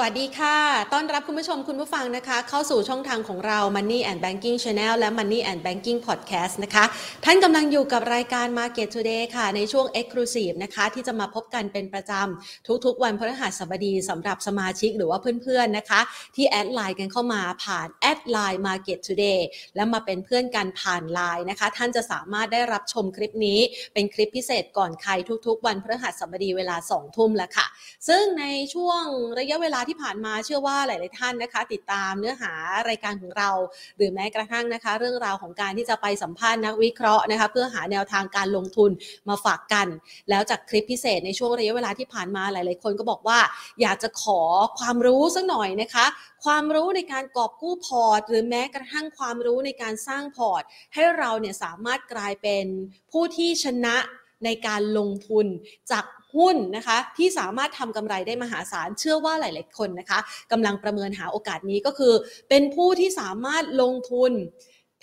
สวัสดีค่ะ ต้อนรับคุณผู้ชมคุณผู้ฟังนะคะ เข้าสู่ช่องทางของเรา Money and Banking Channel และ Money and Banking Podcast นะคะ ท่านกำลังอยู่กับรายการ Market Today ค่ะ ในช่วง Exclusive นะคะ ที่จะมาพบกันเป็นประจำทุกๆ วันพฤหัสบดีสำหรับสมาชิกหรือว่าเพื่อนๆนะคะ ที่ add LINE กันเข้ามาผ่าน add LINE Market Today แล้วมาเป็นเพื่อนกันผ่านไลน์นะคะ ท่านจะสามารถได้รับชมคลิปนี้เป็นคลิปพิเศษก่อนใครทุกๆ วันพฤหัสบดีเวลา2ทุ่มแล้วค่ะ ซึ่งในช่วงระยะเวลาที่ผ่านมาเชื่อว่าหลาย ๆ ท่านนะคะ ติดตามเนื้อหารายการของเรา หรือแม้กระทั่งนะคะ เรื่องราวของการที่จะไปสัมภาษณ์นักวิเคราะห์นะคะ เพื่อหาแนวทางการลงทุนมาฝากกัน แล้วจากคลิปพิเศษในช่วงระยะเวลาที่ผ่านมาหลาย ๆ คนก็บอกว่า อยากจะขอความรู้สักหน่อยนะคะ ความรู้ในการกอบกู้พอร์ต หรือแม้กระทั่งความรู้ในการสร้างพอร์ต ให้เราเนี่ยสามารถกลายเป็นผู้ที่ชนะในการลงทุนจาก หุ้นนะคะ ที่สามารถทำกำไรได้มหาศาลเชื่อว่าหลาย ๆ คนนะคะกำลังประเมินหาโอกาสนี้ก็คือ เป็นผู้ที่สามารถลงทุน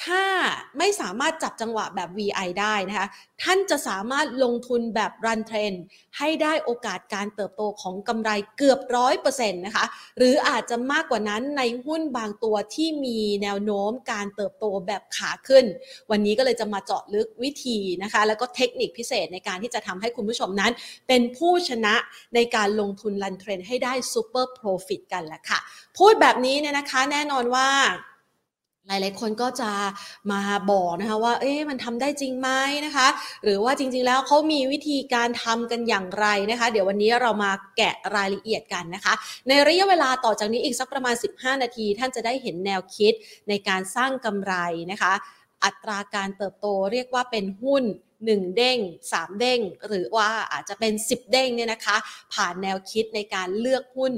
ถ้าไม่สามารถจับจังหวะแบบ VI ได้นะคะ ท่านจะสามารถลงทุนแบบรันเทรนให้ได้โอกาสการเติบโตของกำไรเกือบร้อยเปอร์เซ็นต์นะคะ หรืออาจจะมากกว่านั้นในหุ้นบางตัวที่มีแนวโน้มการเติบโตแบบขาขึ้น วันนี้ก็เลยจะมาเจาะลึกวิธีนะคะ แล้วก็เทคนิคพิเศษในการที่จะทำให้คุณผู้ชมนั้น เป็นผู้ชนะในการลงทุนรันเทรนให้ได้ซูเปอร์โปรฟิตกันแหละค่ะ พูดแบบนี้เนี่ยนะคะแน่นอนว่า หลายๆ คนก็จะมาบอกนะคะว่า เอ๊ะ มันทำได้จริงไหมนะคะ หรือว่าจริงๆ แล้วเขามีวิธีการทำกันอย่างไรนะคะ เดี๋ยววันนี้เรามาแกะรายละเอียดกันนะคะ ในระยะเวลาต่อจากนี้อีกสักประมาณ 15 นาที ท่านจะได้เห็นแนวคิดในการสร้างกำไรนะคะ อัตราการเติบโตเรียกว่าเป็นหุ้น1 เด้ง 3 เด้ง หรือว่าอาจจะเป็น 10 เด้งเนี่ยนะคะ ผ่านแนวคิดในการเลือกหุ้น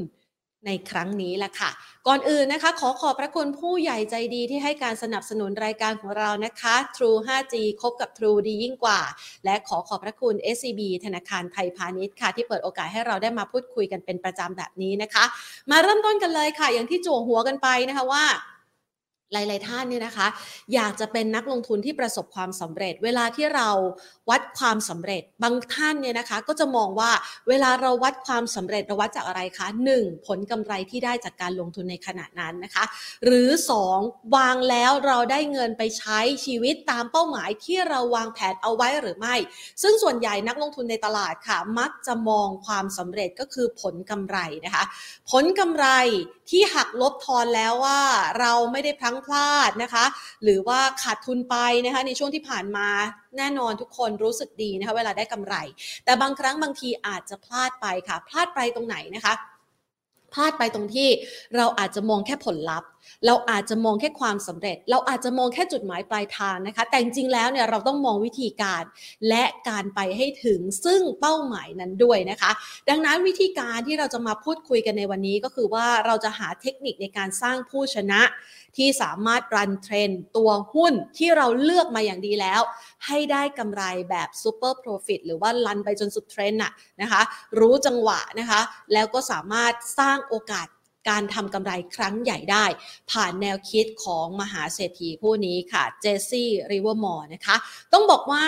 ในครั้งนี้แหละค่ะ ก่อนอื่นนะคะ ขอขอบพระคุณผู้ใหญ่ใจดีที่ให้การสนับสนุนรายการของเรานะคะ True 5G คบกับ True ดียิ่งกว่า และขอขอบพระคุณ SCB ธนาคารไทยพาณิชย์ค่ะ ที่เปิดโอกาสให้เราได้มาพูดคุยกันเป็นประจำแบบนี้นะคะ มาเริ่มต้นกันเลยค่ะ อย่างที่จั่วหัวกันไปนะคะว่า หลาย ๆ ท่านเนี่ยนะคะ อยากจะเป็นนักลงทุนที่ประสบความสำเร็จ เวลาที่เราวัดความสำเร็จบางท่านเนี่ยนะคะ ก็จะมองว่าเวลาเราวัดความสำเร็จเราวัดจากอะไรคะ 1. ผลกำไรที่ได้จากการลงทุนในขณะนั้นนะคะ หรือ 2. วางแล้วเราได้เงินไปใช้ชีวิตตามเป้าหมายที่เราวางแผนเอาไว้หรือไม่ ซึ่งส่วนใหญ่นักลงทุนในตลาดค่ะ มักจะมองความสำเร็จก็คือผลกำไรนะคะ ผลกำไรที่หักลบทอนแล้วว่าเราไม่ได้พลั้งพลาดนะคะ หรือว่าขาดทุนไปนะคะในช่วงที่ผ่านมาแน่นอนทุกคนรู้สึกดีนะคะเวลาได้กำไร แต่บางครั้งบางทีอาจจะพลาดไปค่ะ พลาดไปตรงไหนนะคะ ลาดไปตรงที่เราอาจจะมองแค่ผลลัพธ์ เราอาจจะมองแค่ความสำเร็จ เราอาจจะมองแค่จุดหมายปลายทางนะคะ แต่จริงๆแล้วเนี่ยเราต้องมองวิธีการและการไปให้ถึงซึ่งเป้าหมายนั้นด้วยนะคะ ดังนั้นวิธีการที่เราจะมาพูดคุยกันในวันนี้ก็คือว่าเราจะหาเทคนิคในการสร้างผู้ชนะที่สามารถ run trend ตัวหุ้นที่เราเลือกมาอย่างดีแล้ว ให้ได้กำไรแบบ super profit หรือว่า run ไปจนสุดเทรนน่ะนะคะ รู้จังหวะนะคะ แล้วก็สามารถสร้างโอกาสการทำกำไรครั้งใหญ่ได้ ผ่านแนวคิดของมหาเศรษฐีผู้นี้ค่ะเจสซี่ลิเวอร์มอร์นะคะ ต้องบอกว่า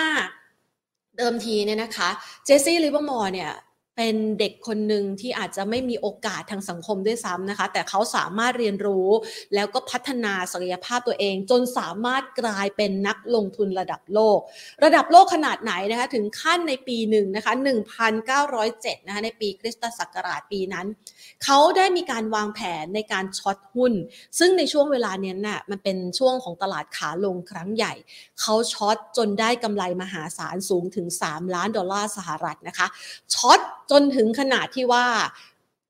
เดิมทีเนี่ยนะคะเจสซี่ลิเวอร์มอร์เนี่ย เป็นเด็กคนหนึ่งที่อาจจะไม่มีโอกาสทางสังคมด้วยซ้ำนะคะ แต่เขาสามารถเรียนรู้ แล้วก็พัฒนาศักยภาพตัวเอง จนสามารถกลายเป็นนักลงทุนระดับโลก ระดับโลกขนาดไหนนะคะถึงขั้นในปีหนึ่งนะคะ1907นะคะในปีคริสตศักราชปีนั้น เขาได้มีการวางแผนในการ short หุ้น ซึ่งในช่วงเวลาเนี้น่ะมันเป็นช่วงของตลาดขาลงครั้งใหญ่ เขา short จนได้กำไรมหาศาลสูงถึง 3 ล้านดอลลาร์สหรัฐนะคะ short จนถึงขนาดที่ว่า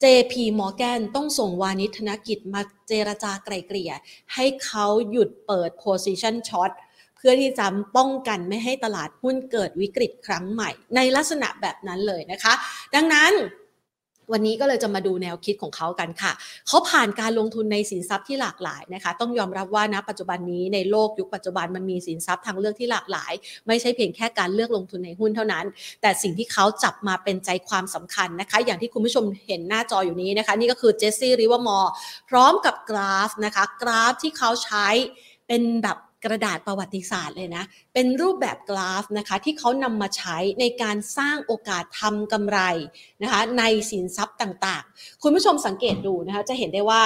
JP Morgan ต้องส่งวาณิชธนกิจมาเจรจาไกล่เกลี่ย ให้เขาหยุดเปิด position short เพื่อที่จะป้องกันไม่ให้ตลาดหุ้นเกิดวิกฤตครั้งใหม่ ในลักษณะแบบนั้นเลยนะคะ ดังนั้น วันนี้ก็เลยจะมาดูแนวคิดของเขากันค่ะ เขาผ่านการลงทุนในสินทรัพย์ที่หลากหลายนะคะ ต้องยอมรับว่าณปัจจุบันนี้ในโลกยุคปัจจุบันมันมีสินทรัพย์ทางเลือกที่หลากหลาย ไม่ใช่เพียงแค่การเลือกลงทุนในหุ้นเท่านั้น แต่สิ่งที่เขาจับมาเป็นใจความสำคัญนะคะ อย่างที่คุณผู้ชมเห็นหน้าจออยู่นี้นะคะ นี่ก็คือเจสซี่ลิเวอร์มอร์พร้อมกับกราฟนะคะ กราฟที่เขาใช้เป็นแบบ กระดาษประวัติศาสตร์เลยนะ เป็นรูปแบบกราฟนะคะที่เขานำมาใช้ในการสร้างโอกาสทำกำไรนะคะในสินทรัพย์ต่างๆ คุณผู้ชมสังเกตดูนะคะจะเห็นได้ว่า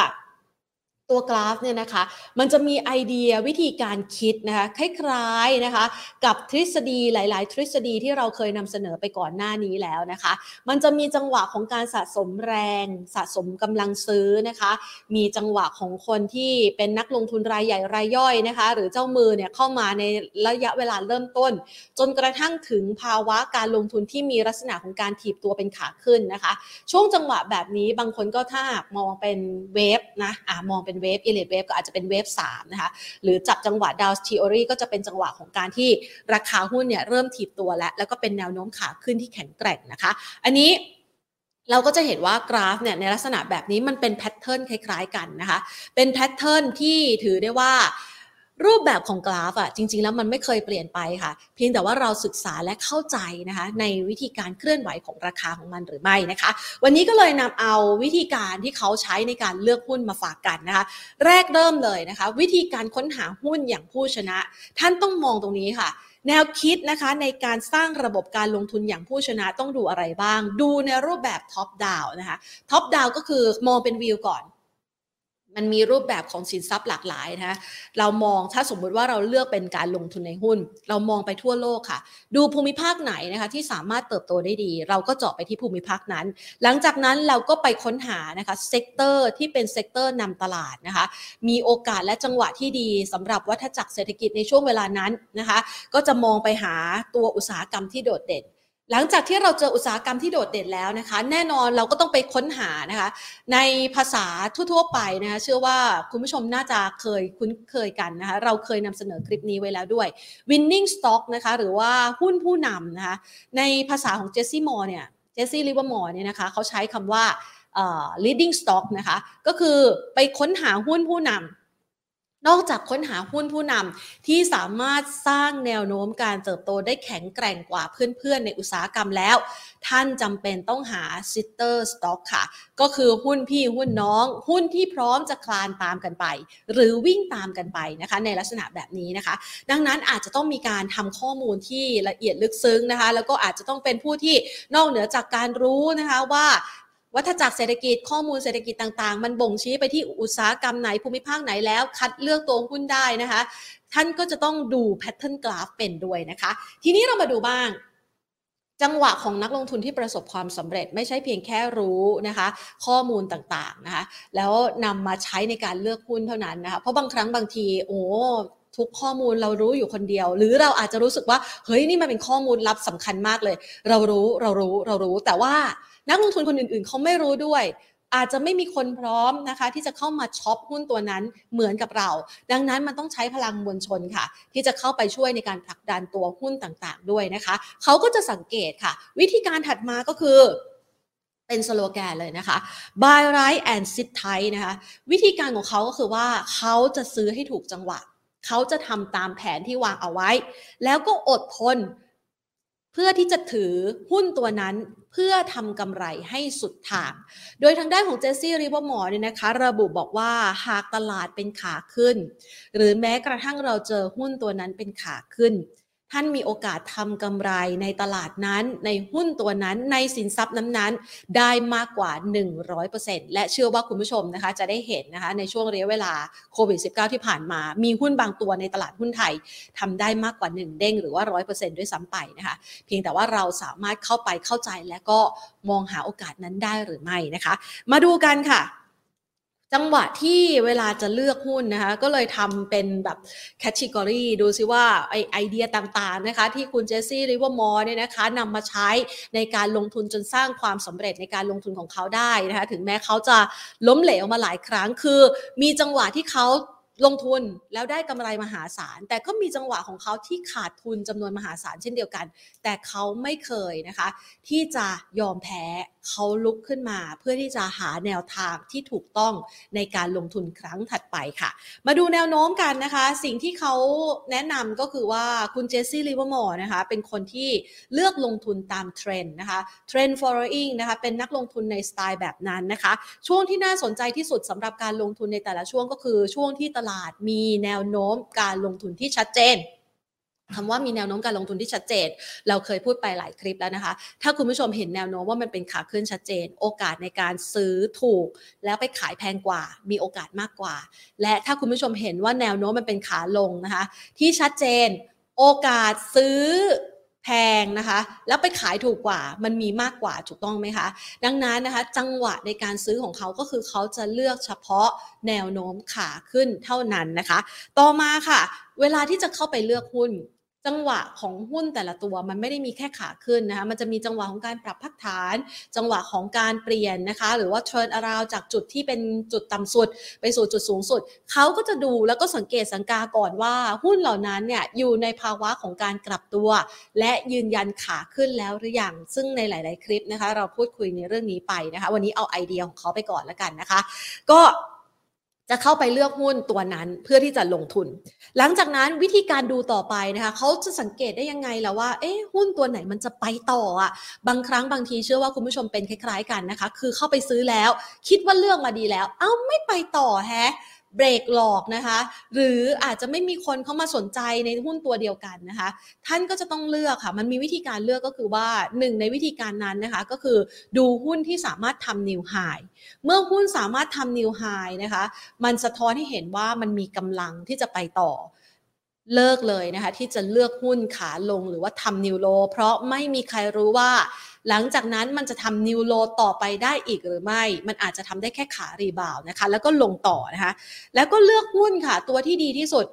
ตัวกราฟเนี่ยนะคะ มันจะมีไอเดียวิธีการคิดนะคะคล้ายๆนะคะ กับทฤษฎีหลาย ๆ ทฤษฎีที่เราเคยนำเสนอไปก่อนหน้านี้แล้วนะคะ มันจะมีจังหวะของการสะสมแรงสะสมกำลังซื้อนะคะ มีจังหวะของคนที่เป็นนักลงทุนรายใหญ่รายย่อยนะคะ หรือเจ้ามือเนี่ยเข้ามาในระยะเวลาเริ่มต้น จนกระทั่งถึงภาวะการลงทุนที่มีลักษณะของการถีบตัวเป็นขาขึ้นนะคะ ช่วงจังหวะแบบนี้บางคนก็ถ้ามองเป็น wave นะอ่ามองเป็น wave Elliott Wave ก็อาจจะเป็น wave สามนะคะหรือจับจังหวะ Dow Theory ก็จะเป็นจังหวะของการที่ราคาหุ้นเนี่ยเริ่มถีบตัวแล้ว แล้วก็เป็นแนวโน้มขาขึ้นที่แข็งแกร่งนะคะ อันนี้เราก็จะเห็นว่ากราฟเนี่ยในลักษณะแบบนี้มันเป็น pattern คล้ายๆกันนะคะ เป็น pattern ที่ถือได้ว่า รูปแบบของกราฟอะจริง ๆ แล้วมันไม่เคยเปลี่ยนไปค่ะ เพียงแต่ว่าเราศึกษาและเข้าใจนะคะ ในวิธีการเคลื่อนไหวของราคาของมันหรือไม่นะคะ วันนี้ก็เลยนำเอาวิธีการที่เขาใช้ในการเลือกหุ้นมาฝากกันนะคะ แรกเริ่มเลยนะคะ วิธีการค้นหาหุ้นอย่างผู้ชนะ ท่านต้องมองตรงนี้ค่ะแนวคิดนะคะในการสร้างระบบการลงทุนอย่างผู้ชนะต้องดูอะไรบ้าง ดูในรูปแบบ top down นะคะ top down ก็คือมองเป็นวิวก่อน มันมีรูปแบบของสินทรัพย์หลากหลายนะเรามองถ้าสมมุติว่าเราเลือกเป็นการลงทุนในหุ้น เรามองไปทั่วโลกค่ะ ดูภูมิภาคไหนนะคะที่สามารถเติบโตได้ดี เราก็เจาะไปที่ภูมิภาคนั้น หลังจากนั้นเราก็ไปค้นหานะคะ sector ที่เป็น sector นำตลาดนะคะมีโอกาสและจังหวะที่ดีสำหรับวัฏจักรเศรษฐกิจในช่วงเวลานั้นนะคะ ก็จะมองไปหาตัวอุตสาหกรรมที่โดดเด่น หลังจากที่เราเจออุตสาหกรรมที่โดดเด่นแล้วนะคะ แน่นอนเราก็ต้องไปค้นหานะคะ ในภาษาทั่วๆไปนะคะเชื่อว่าคุณผู้ชมน่าจะเคยคุ้นเคยกันนะคะ เราเคยนำเสนอคลิปนี้ไว้แล้วด้วย winning stock นะคะ หรือว่าหุ้นผู้นำนะคะ ในภาษาของเจสซี่มอร์เนี่ยเจสซี่ลิเวอร์มอร์เนี่ยนะคะเขาใช้คำว่า leading stock นะคะ ก็คือไปค้นหาหุ้นผู้นำ นอกจากค้นหาหุ้นผู้นำที่สามารถสร้างแนวโน้มการเติบโตได้แข็งแกร่งกว่าเพื่อนๆ ในอุตสาหกรรมแล้ว ท่านจำเป็นต้องหา sister stock ค่ะ ก็คือหุ้นพี่หุ้นน้อง หุ้นที่พร้อมจะคลานตามกันไป หรือวิ่งตามกันไปนะคะ ในลักษณะแบบนี้นะคะ ดังนั้นอาจจะต้องมีการทำข้อมูลที่ละเอียดลึกซึ้งนะคะ แล้วก็อาจจะต้องเป็นผู้ที่นอกเหนือจากการรู้นะคะว่า วัฏจักรเศรษฐกิจข้อมูลเศรษฐกิจต่างๆ มันบ่งชี้ไปที่อุตสาหกรรมไหนภูมิภาคไหนแล้ว คัดเลือกตัวหุ้นได้นะคะ ท่านก็จะต้องดูแพทเทิร์นกราฟเป็นด้วยนะคะ ทีนี้เรามาดูบ้างจังหวะของนักลงทุนที่ประสบความสำเร็จไม่ใช่เพียงแค่รู้นะคะ ข้อมูลต่างๆนะคะ แล้วนำมาใช้ในการเลือกหุ้นเท่านั้นนะคะ เพราะบางครั้งบางที โอ้ ทุกข้อมูลเรารู้อยู่คนเดียว หรือเราอาจจะรู้สึกว่า เฮ้ยนี่มันเป็นข้อมูลลับสำคัญมากเลย เรารู้เรารู้เรารู้ แต่ว่านักลงทุนคนอื่นๆเขาไม่รู้ด้วย อาจจะไม่มีคนพร้อมนะคะ ที่จะเข้ามาช็อปหุ้นตัวนั้นเหมือนกับเรา ดังนั้นมันต้องใช้พลังมวลชนค่ะ ที่จะเข้าไปช่วยในการผลักดันตัวหุ้นต่างๆ ด้วยนะคะเขาก็จะสังเกตค่ะ วิธีการถัดมาก็คือเป็นสโลแกนเลยนะคะ buy right and sit tight นะคะ วิธีการของเขาก็คือว่าเขาจะซื้อให้ถูกจังหวะ เขาจะทำตามแผนที่วางเอาไว้ แล้วก็อดทน เพื่อที่จะถือหุ้นตัวนั้นเพื่อทำกำไรให้สุดทาง โดยทางด้านของเจสซี่ลิเวอร์มอร์เนี่ยนะคะ ระบุบอกว่าหากตลาดเป็นขาขึ้น หรือแม้กระทั่งเราเจอหุ้นตัวนั้นเป็นขาขึ้น ท่านมีโอกาสทำกำไรในตลาดนั้น ในหุ้นตัวนั้นในสินทรัพย์นั้นๆ ได้มากกว่า 100%และเชื่อว่าคุณผู้ชมนะคะจะได้เห็นนะคะในช่วงระยะเวลาโควิด -19 ที่ผ่านมา มีหุ้นบางตัวในตลาดหุ้นไทยทำได้มากกว่า 1 เด้งหรือว่า 100%ด้วยซ้ำไปนะคะเพียงแต่ว่าเราสามารถเข้าไปเข้าใจและก็มองหาโอกาสนั้นได้หรือไม่นะคะ มาดูกันค่ะ จังหวะที่เวลาจะเลือกหุ้นนะคะ ก็เลยทำเป็นแบบcategory ดูซิว่าไอไอเดียต่างๆนะคะ ที่คุณเจสซี่ลิเวอร์มอร์เนี่ยนะคะนำมาใช้ในการลงทุนจนสร้างความสำเร็จในการลงทุนของเขาได้นะคะ ถึงแม้เขาจะล้มเหลวมาหลายครั้งคือ มีจังหวะที่เขาลงทุนแล้วได้กำไรมหาศาล แต่ก็มีจังหวะของเขาที่ขาดทุนจำนวนมหาศาลเช่นเดียวกัน แต่เขาไม่เคยนะคะ ที่จะยอมแพ้เขาลุกขึ้นมาเพื่อที่จะหาแนวทางที่ถูกต้องในการลงทุนครั้งถัดไปค่ะ มาดูแนวโน้มกันนะคะ สิ่งที่เขาแนะนำก็คือว่าคุณเจสซี่ลิเวอร์มอร์นะคะ เป็นคนที่เลือกลงทุนตามเทรนด์นะคะเทรนด์ following นะคะ เป็นนักลงทุนในสไตล์แบบนั้นนะคะ ช่วงที่น่าสนใจที่สุดสำหรับการลงทุนในแต่ละช่วงก็คือช่วงที่ตลาดมีแนวโน้มการลงทุนที่ชัดเจน คำว่ามีแนวโน้มการลงทุนที่ชัดเจน เราเคยพูดไปหลายคลิปแล้วนะคะ ถ้าคุณผู้ชมเห็นแนวโน้มว่ามันเป็นขาขึ้นชัดเจน โอกาสในการซื้อถูก แล้วไปขายแพงกว่า มีโอกาสมากกว่า และถ้าคุณผู้ชมเห็นว่าแนวโน้มมันเป็นขาลงนะคะ ที่ชัดเจน โอกาสซื้อแพงนะคะ แล้วไปขายถูกกว่ามันมีมากกว่าถูกต้องไหมคะ ดังนั้นนะคะ จังหวะในการซื้อของเขาก็คือเขาจะเลือกเฉพาะแนวโน้มขาขึ้นเท่านั้นนะคะ ต่อมาค่ะ เวลาที่จะเข้าไปเลือกหุ้น จังหวะของหุ้นแต่ละตัวมันไม่ได้มีแค่ขาขึ้นนะคะมันจะมีจังหวะของการปรับพักฐาน จังหวะของการเปลี่ยนนะคะ หรือว่า turn around จากจุดที่เป็นจุดต่ำสุด ไปสู่จุดสูงสุด เขาก็จะดูแล้วก็สังเกตสังกาก่อนว่าหุ้นเหล่านั้นเนี่ยอยู่ในภาวะของการกลับตัว และยืนยันขาขึ้นแล้วหรือยังซึ่งในหลาย ๆ คลิปนะคะ เราพูดคุยในเรื่องนี้ไปนะคะ วันนี้เอาไอเดียของเขาไปก่อนแล้วกันนะคะ ก็ จะเข้าไปเลือกหุ้นตัวนั้นเพื่อที่จะลงทุน หลังจากนั้นวิธีการดูต่อไปนะคะเขาจะสังเกตได้ยังไงแล้วว่าเอ๊ะหุ้นตัวไหนมันจะไปต่ออะบางครั้งบางทีเชื่อว่าคุณผู้ชมเป็นคล้าย ๆ กันนะคะ คือเข้าไปซื้อแล้ว คิดว่าเลือกมาดีแล้ว เอ้าไม่ไปต่อแฮะ เบรกหลอกนะคะ หรืออาจจะไม่มีคนเข้ามาสนใจในหุ้นตัวเดียวกันนะคะ ท่านก็จะต้องเลือกค่ะ มันมีวิธีการเลือกก็คือว่าหนึ่งในวิธีการนั้นนะคะ ก็คือดูหุ้นที่สามารถทำนิวไฮเมื่อหุ้นสามารถทำนิวไฮนะคะ มันสะท้อนให้เห็นว่ามันมีกำลังที่จะไปต่อ เลิกเลยนะคะที่จะเลือกหุ้นขาลงหรือว่าทำนิวโล เพราะไม่มีใครรู้ว่า หลังจากนั้นมันจะทำนิวโลต่อไปได้อีกหรือไม่ มันอาจจะทำได้แค่ขารีบาวนะคะ แล้วก็ลงต่อนะคะ แล้วก็เลือกหุ้นค่ะ ตัวที่ดีที่สุด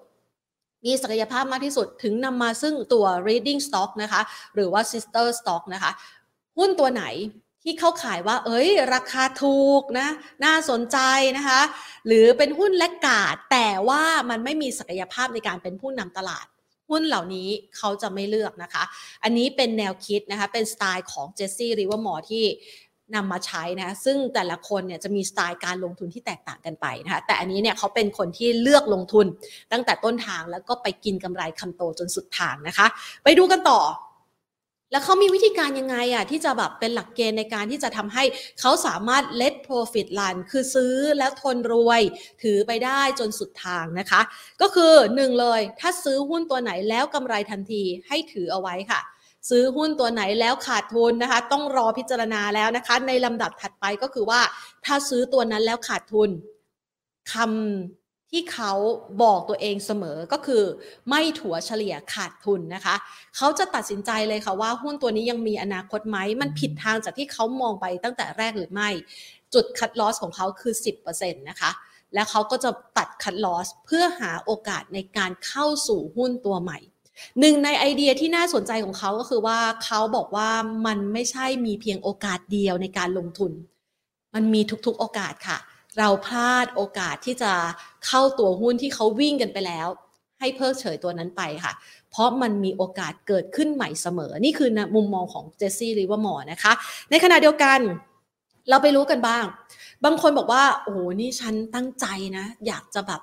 มีศักยภาพมากที่สุดถึงนำมาซึ่งตัว reading stock นะคะ หรือว่า sister stock นะคะ หุ้นตัวไหน ที่เข้าขายว่า เอ้ย ราคาถูกนะ น่าสนใจนะคะ หรือเป็นหุ้น laggard แต่ว่ามันไม่มีศักยภาพในการเป็นผู้นำตลาด หุ้นเหล่านี้เขาจะไม่เลือกนะคะ อันนี้เป็นแนวคิดนะคะ เป็นสไตล์ของเจสซี่ลิเวอร์มอร์ที่นำมาใช้นะ ซึ่งแต่ละคนเนี่ยจะมีสไตล์การลงทุนที่แตกต่างกันไปนะคะ แต่อันนี้เนี่ยเขาเป็นคนที่เลือกลงทุนตั้งแต่ต้นทางแล้วก็ไปกินกำไรคำโตจนสุดทางนะคะ ไปดูกันต่อ แล้วเขามีวิธีการยังไงอะที่จะแบบเป็นหลักเกณฑ์ในการที่จะทำให้เขาสามารถ let profit run คือซื้อแล้วทนรวย ถือไปได้จนสุดทางนะคะ ก็คือหนึ่งเลยถ้าซื้อหุ้นตัวไหนแล้วกำไรทันทีให้ถือเอาไว้ค่ะ ซื้อหุ้นตัวไหนแล้วขาดทุนนะคะ ต้องรอพิจารณาแล้วนะคะ ในลำดับถัดไปก็คือว่า ถ้าซื้อตัวนั้นแล้วขาดทุนคำ ที่เขาบอกตัวเองเสมอก็คือ ไม่ถัวเฉลี่ยขาดทุนนะคะ เขาจะตัดสินใจเลยค่ะว่าหุ้นตัวนี้ยังมีอนาคตไหม มันผิดทางจากที่เขามองไปตั้งแต่แรกหรือไม่ จุดคัดลอสของเขาคือ 10%นะคะแล้วเขาก็จะตัดคัดลอสเพื่อหาโอกาสในการเข้าสู่หุ้นตัวใหม่หนึ่งในไอเดียที่น่าสนใจของเขาก็คือว่าเขาบอกว่ามันไม่ใช่มีเพียงโอกาสเดียวในการลงทุน มันมีทุกๆโอกาสค่ะ เราพลาดโอกาสที่จะเข้าตัวหุ้นที่เขาวิ่งกันไปแล้ว ให้เพิกเฉยตัวนั้นไปค่ะ เพราะมันมีโอกาสเกิดขึ้นใหม่เสมอ นี่คือมุมมองของเจสซี่ลิเวอร์มอร์นะคะ ในขณะเดียวกันเราไปดูกันบ้าง บางคนบอกว่า โอ้โหนี่ฉันตั้งใจนะ อยากจะแบบ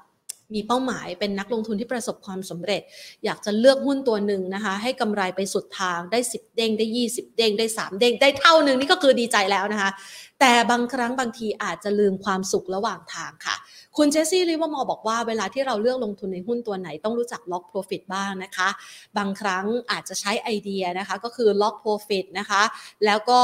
มีเป้าหมายเป็นนักลงทุนที่ประสบความสำเร็จ อยากจะเลือกหุ้นตัวหนึ่งนะคะ ให้กำไรไปสุดทางได้ 10 เด้งได้ 20 เด้งได้ 3 เด้งได้เท่าหนึ่งนี่ก็คือดีใจแล้วนะคะ แต่บางครั้งบางทีอาจจะลืมความสุขระหว่างทางค่ะ คุณเจสซี่ลิเวอร์มอร์บอกว่าเวลาที่เราเลือกลงทุนในหุ้นตัวไหนต้องรู้จักล็อก profit บ้างนะคะ บางครั้งอาจจะใช้ไอเดียนะคะก็คือล็อก profit นะคะ แล้วก็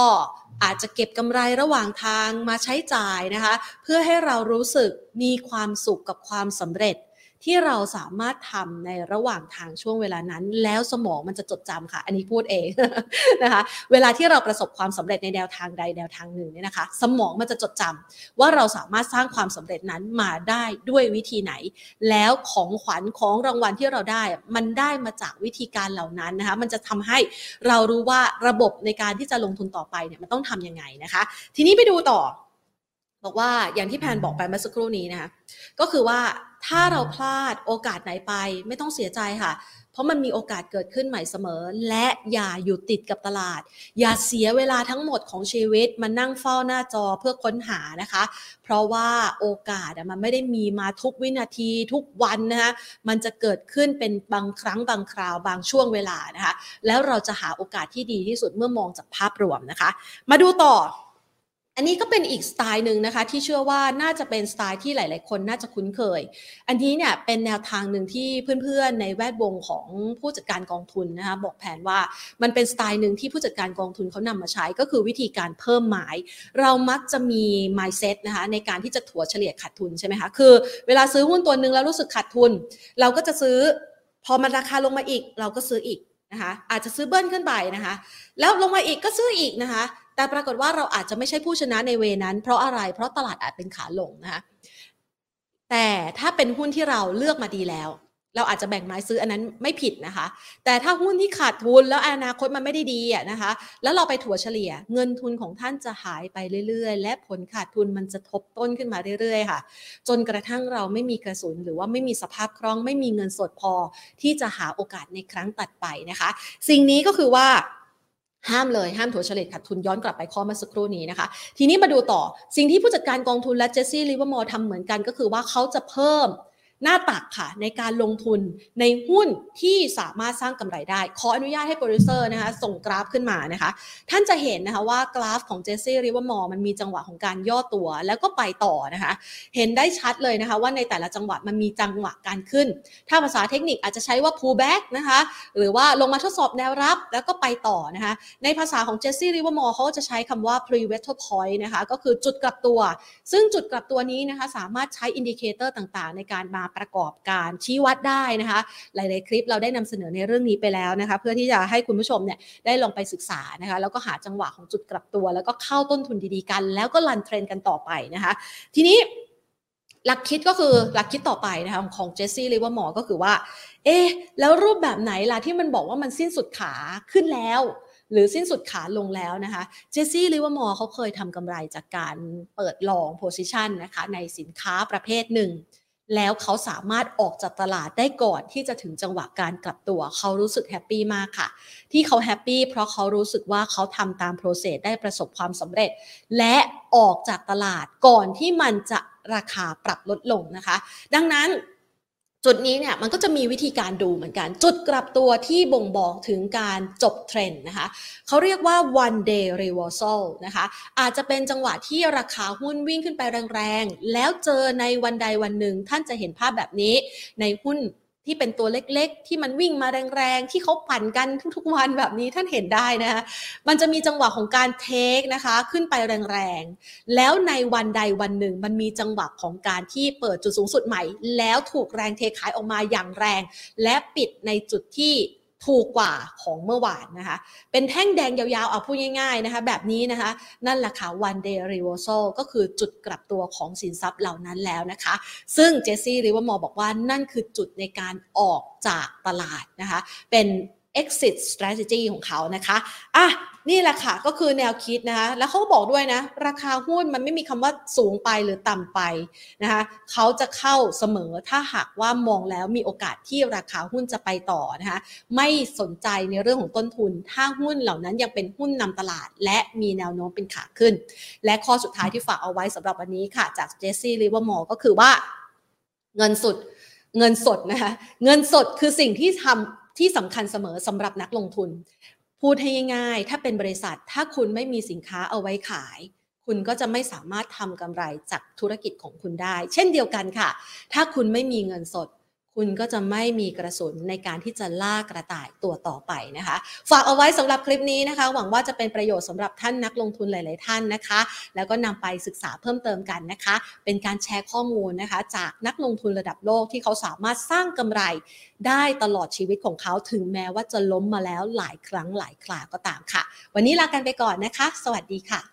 อาจจะเก็บกำไรระหว่างทางมาใช้จ่ายนะคะ เพื่อให้เรารู้สึกมีความสุขกับความสำเร็จ ที่เราสามารถทำในระหว่างทางช่วงเวลานั้น แล้วสมองมันจะจดจำค่ะ อันนี้พูดเองนะคะ เวลาที่เราประสบความสำเร็จในแนวทางใดแนวทางหนึ่งเนี่ยนะคะ สมองมันจะจดจำว่าเราสามารถสร้างความสำเร็จนั้นมาได้ด้วยวิธีไหน แล้วของขวัญของรางวัลที่เราได้ มันได้มาจากวิธีการเหล่านั้นนะคะ มันจะทำให้เรารู้ว่าระบบในการที่จะลงทุนต่อไปเนี่ยมันต้องทํำยังไงนะคะ ทีนี้ไปดูต่อ บอกว่าอย่างที่แพนบอกไปเมื่อสักครู่นี้นะคะก็คือว่าถ้าเราพลาดโอกาสไหนไปไม่ต้องเสียใจค่ะ เพราะมันมีโอกาสเกิดขึ้นใหม่เสมอ และอย่าอยู่ติดกับตลาด อย่าเสียเวลาทั้งหมดของชีวิตมานั่งเฝ้าหน้าจอเพื่อค้นหานะคะ เพราะว่าโอกาสมันไม่ได้มีมาทุกวินาทีทุกวันนะคะมันจะเกิดขึ้นเป็นบางครั้งบางคราวบางช่วงเวลานะคะ แล้วเราจะหาโอกาสที่ดีที่สุดเมื่อมองจากภาพรวมนะคะ มาดูต่อ อันนี้ก็เป็นอีกสไตล์หนึ่งนะคะที่เชื่อว่าน่าจะเป็นสไตล์ที่หลาย ๆ คนน่าจะคุ้นเคย อันนี้เนี่ยเป็นแนวทางหนึ่งที่เพื่อน ๆ ในแวดวงของผู้จัดการกองทุนนะคะบอกแผนว่ามันเป็นสไตล์หนึ่งที่ผู้จัดการกองทุนเขานำมาใช้ก็คือวิธีการเพิ่มหมาย เรามักจะมี mindset นะคะในการที่จะถัวเฉลี่ยขาดทุนใช่ไหมคะคือเวลาซื้อหุ้นตัวหนึ่งแล้วรู้สึกขาดทุน เราก็จะซื้อพอมันราคาลงมาอีก เราก็ซื้ออีกนะคะอาจจะซื้อเบิ้ลขึ้นไปนะคะ แล้วลงมาอีกก็ซื้ออีกนะคะ แต่ปรากฏว่าเราอาจจะไม่ใช่ผู้ชนะในเวนั้น เพราะอะไร เพราะตลาดอาจเป็นขาลงนะคะ แต่ถ้าเป็นหุ้นที่เราเลือกมาดีแล้ว เราอาจจะแบ่งไม้ซื้ออันนั้นไม่ผิดนะคะ แต่ถ้าหุ้นที่ขาดทุนแล้วอนาคตมันไม่ได้ดีอะนะคะ แล้วเราไปถัวเฉลี่ย เงินทุนของท่านจะหายไปเรื่อย ๆ และผลขาดทุนมันจะทบต้นขึ้นมาเรื่อย ๆ ค่ะ จนกระทั่งเราไม่มีกระสุนหรือว่าไม่มีสภาพคล่อง ไม่มีเงินสดพอที่จะหาโอกาสในครั้งถัดไปนะคะ สิ่งนี้ก็คือว่า ห้ามเลยห้ามถัวเฉลี่ยขาดทุนย้อนกลับไปข้อเมื่อสักครู่นี้นะคะ ทีนี้มาดูต่อสิ่งที่ผู้จัดการกองทุนและเจสซี่ลิเวอร์มอร์ทำเหมือนกันก็คือว่าเขาจะเพิ่ม หน้าตักค่ะ ในการลงทุนในหุ้นที่สามารถสร้างกำไรได้ ขออนุญาตให้โปรดิวเซอร์นะคะส่งกราฟขึ้นมานะคะ ท่านจะเห็นนะคะว่ากราฟของเจสซี่ลิเวอร์มอร์มันมีจังหวะของการย่อตัวแล้วก็ไปต่อนะคะ เห็นได้ชัดเลยนะคะ ว่าในแต่ละจังหวะมันมีจังหวะการขึ้น ถ้าภาษาเทคนิคอาจจะใช้ว่า pull back นะคะ หรือว่าลงมาทดสอบแนวรับแล้วก็ไปต่อนะคะ ในภาษาของเจสซี่ลิเวอร์มอร์เขาจะใช้คำว่า pre w e t t l point นะคะ ก็คือจุดกลับตัว ซึ่งจุดกลับตัวนี้นะคะ สามารถใช้ indicator ต่างๆ ในการมาประกอบการชี้วัดได้นะคะ หลาย ๆ คลิปเราได้นำเสนอในเรื่องนี้ไปแล้วนะคะ เพื่อที่จะให้คุณผู้ชมเนี่ยได้ลองไปศึกษานะคะแล้วก็หาจังหวะของจุดกลับตัว แล้วก็เข้าต้นทุนดี ๆ กัน แล้วก็ run trend กันต่อไปนะคะ ทีนี้หลักคิดก็คือหลักคิดต่อไปนะคะของเจสซี่ลิเวอร์มอร์ก็คือว่า เอ๊แล้วรูปแบบไหนล่ะที่มันบอกว่ามันสิ้นสุดขาขึ้นแล้ว หรือสิ้นสุดขาลงแล้วนะคะเจสซี่ลิเวอร์มอร์เขาเคยทำกำไรจากการเปิด long position นะคะในสินค้าประเภทหนึ่ง แล้วเขาสามารถออกจากตลาดได้ก่อนที่จะถึงจังหวะการกลับตัว เขารู้สึกแฮปปี้มากค่ะ ที่เขาแฮปปี้เพราะเขารู้สึกว่าเขาทำตาม process ได้ประสบความสำเร็จ และออกจากตลาดก่อนที่มันจะราคาปรับลดลงนะคะ ดังนั้น จุดนี้เนี่ยมันก็จะมีวิธีการดูเหมือนกัน จุดกลับตัวที่บ่งบอกถึงการจบเทรนด์นะคะเขาเรียกว่า one day reversal นะคะอาจจะเป็นจังหวะที่ราคาหุ้นวิ่งขึ้นไปแรงๆ แล้วเจอในวันใดวันหนึ่งท่านจะเห็นภาพแบบนี้ในหุ้น ที่เป็นตัวเล็กๆ ที่มันวิ่งมาแรงๆ ที่เขาปั่นกันทุกๆวันแบบนี้ท่านเห็นได้นะคะมันจะมีจังหวะของการเทคนะคะขึ้นไปแรงๆ แล้วในวันใดวันหนึ่ง มันมีจังหวะของการที่เปิดจุดสูงสุดใหม่ แล้วถูกแรงเทขายออกมาอย่างแรง และปิดในจุดที่ ถูกกว่าของเมื่อวานนะคะ เป็นแท่งแดงยาวๆ เอาพูดง่ายๆนะคะ แบบนี้นะคะ นั่นแหละค่ะ one day reversal ก็คือจุดกลับตัวของสินทรัพย์เหล่านั้นแล้วนะคะ ซึ่งเจสซี่ริวมอบอกว่านั่นคือจุดในการออกจากตลาดนะคะ เป็น exit strategy ของเขานะคะ อะ นี่แหละค่ะก็คือแนวคิดนะคะแล้วเขาบอกด้วยนะ ราคาหุ้นมันไม่มีคำว่าสูงไปหรือต่ำไปนะคะเขาจะเข้าเสมอถ้าหากว่ามองแล้วมีโอกาสที่ราคาหุ้นจะไปต่อนะคะไม่สนใจในเรื่องของต้นทุน ถ้าหุ้นเหล่านั้นยังเป็นหุ้นนำตลาด และมีแนวโน้มเป็นขาขึ้น และข้อสุดท้ายที่ฝากเอาไว้สำหรับวันนี้ค่ะจากเจสซี่ลิเวอร์มอร์ก็คือว่าเงินสดเงินสดนะคะเงินสดคือสิ่งที่ทำที่สำคัญเสมอสำหรับนักลงทุน พูดให้ง่ายๆ ถ้าเป็นบริษัท ถ้าคุณไม่มีสินค้าเอาไว้ขาย คุณก็จะไม่สามารถทำกำไรจากธุรกิจของคุณได้ เช่นเดียวกันค่ะ ถ้าคุณไม่มีเงินสด คุณก็จะไม่มีกระสุนในการที่จะล่ากระต่ายตัวต่อไปนะคะ ฝากเอาไว้สำหรับคลิปนี้นะคะ หวังว่าจะเป็นประโยชน์สำหรับท่านนักลงทุนหลาย ๆ ท่านนะคะ แล้วก็นำไปศึกษาเพิ่มเติมกันนะคะ เป็นการแชร์ข้อมูลนะคะ จากนักลงทุนระดับโลกที่เขาสามารถสร้างกำไรได้ตลอดชีวิตของเขาถึงแม้ว่าจะล้มมาแล้วหลายครั้งหลายคราก็ตามค่ะ วันนี้ลากันไปก่อนนะคะ สวัสดีค่ะ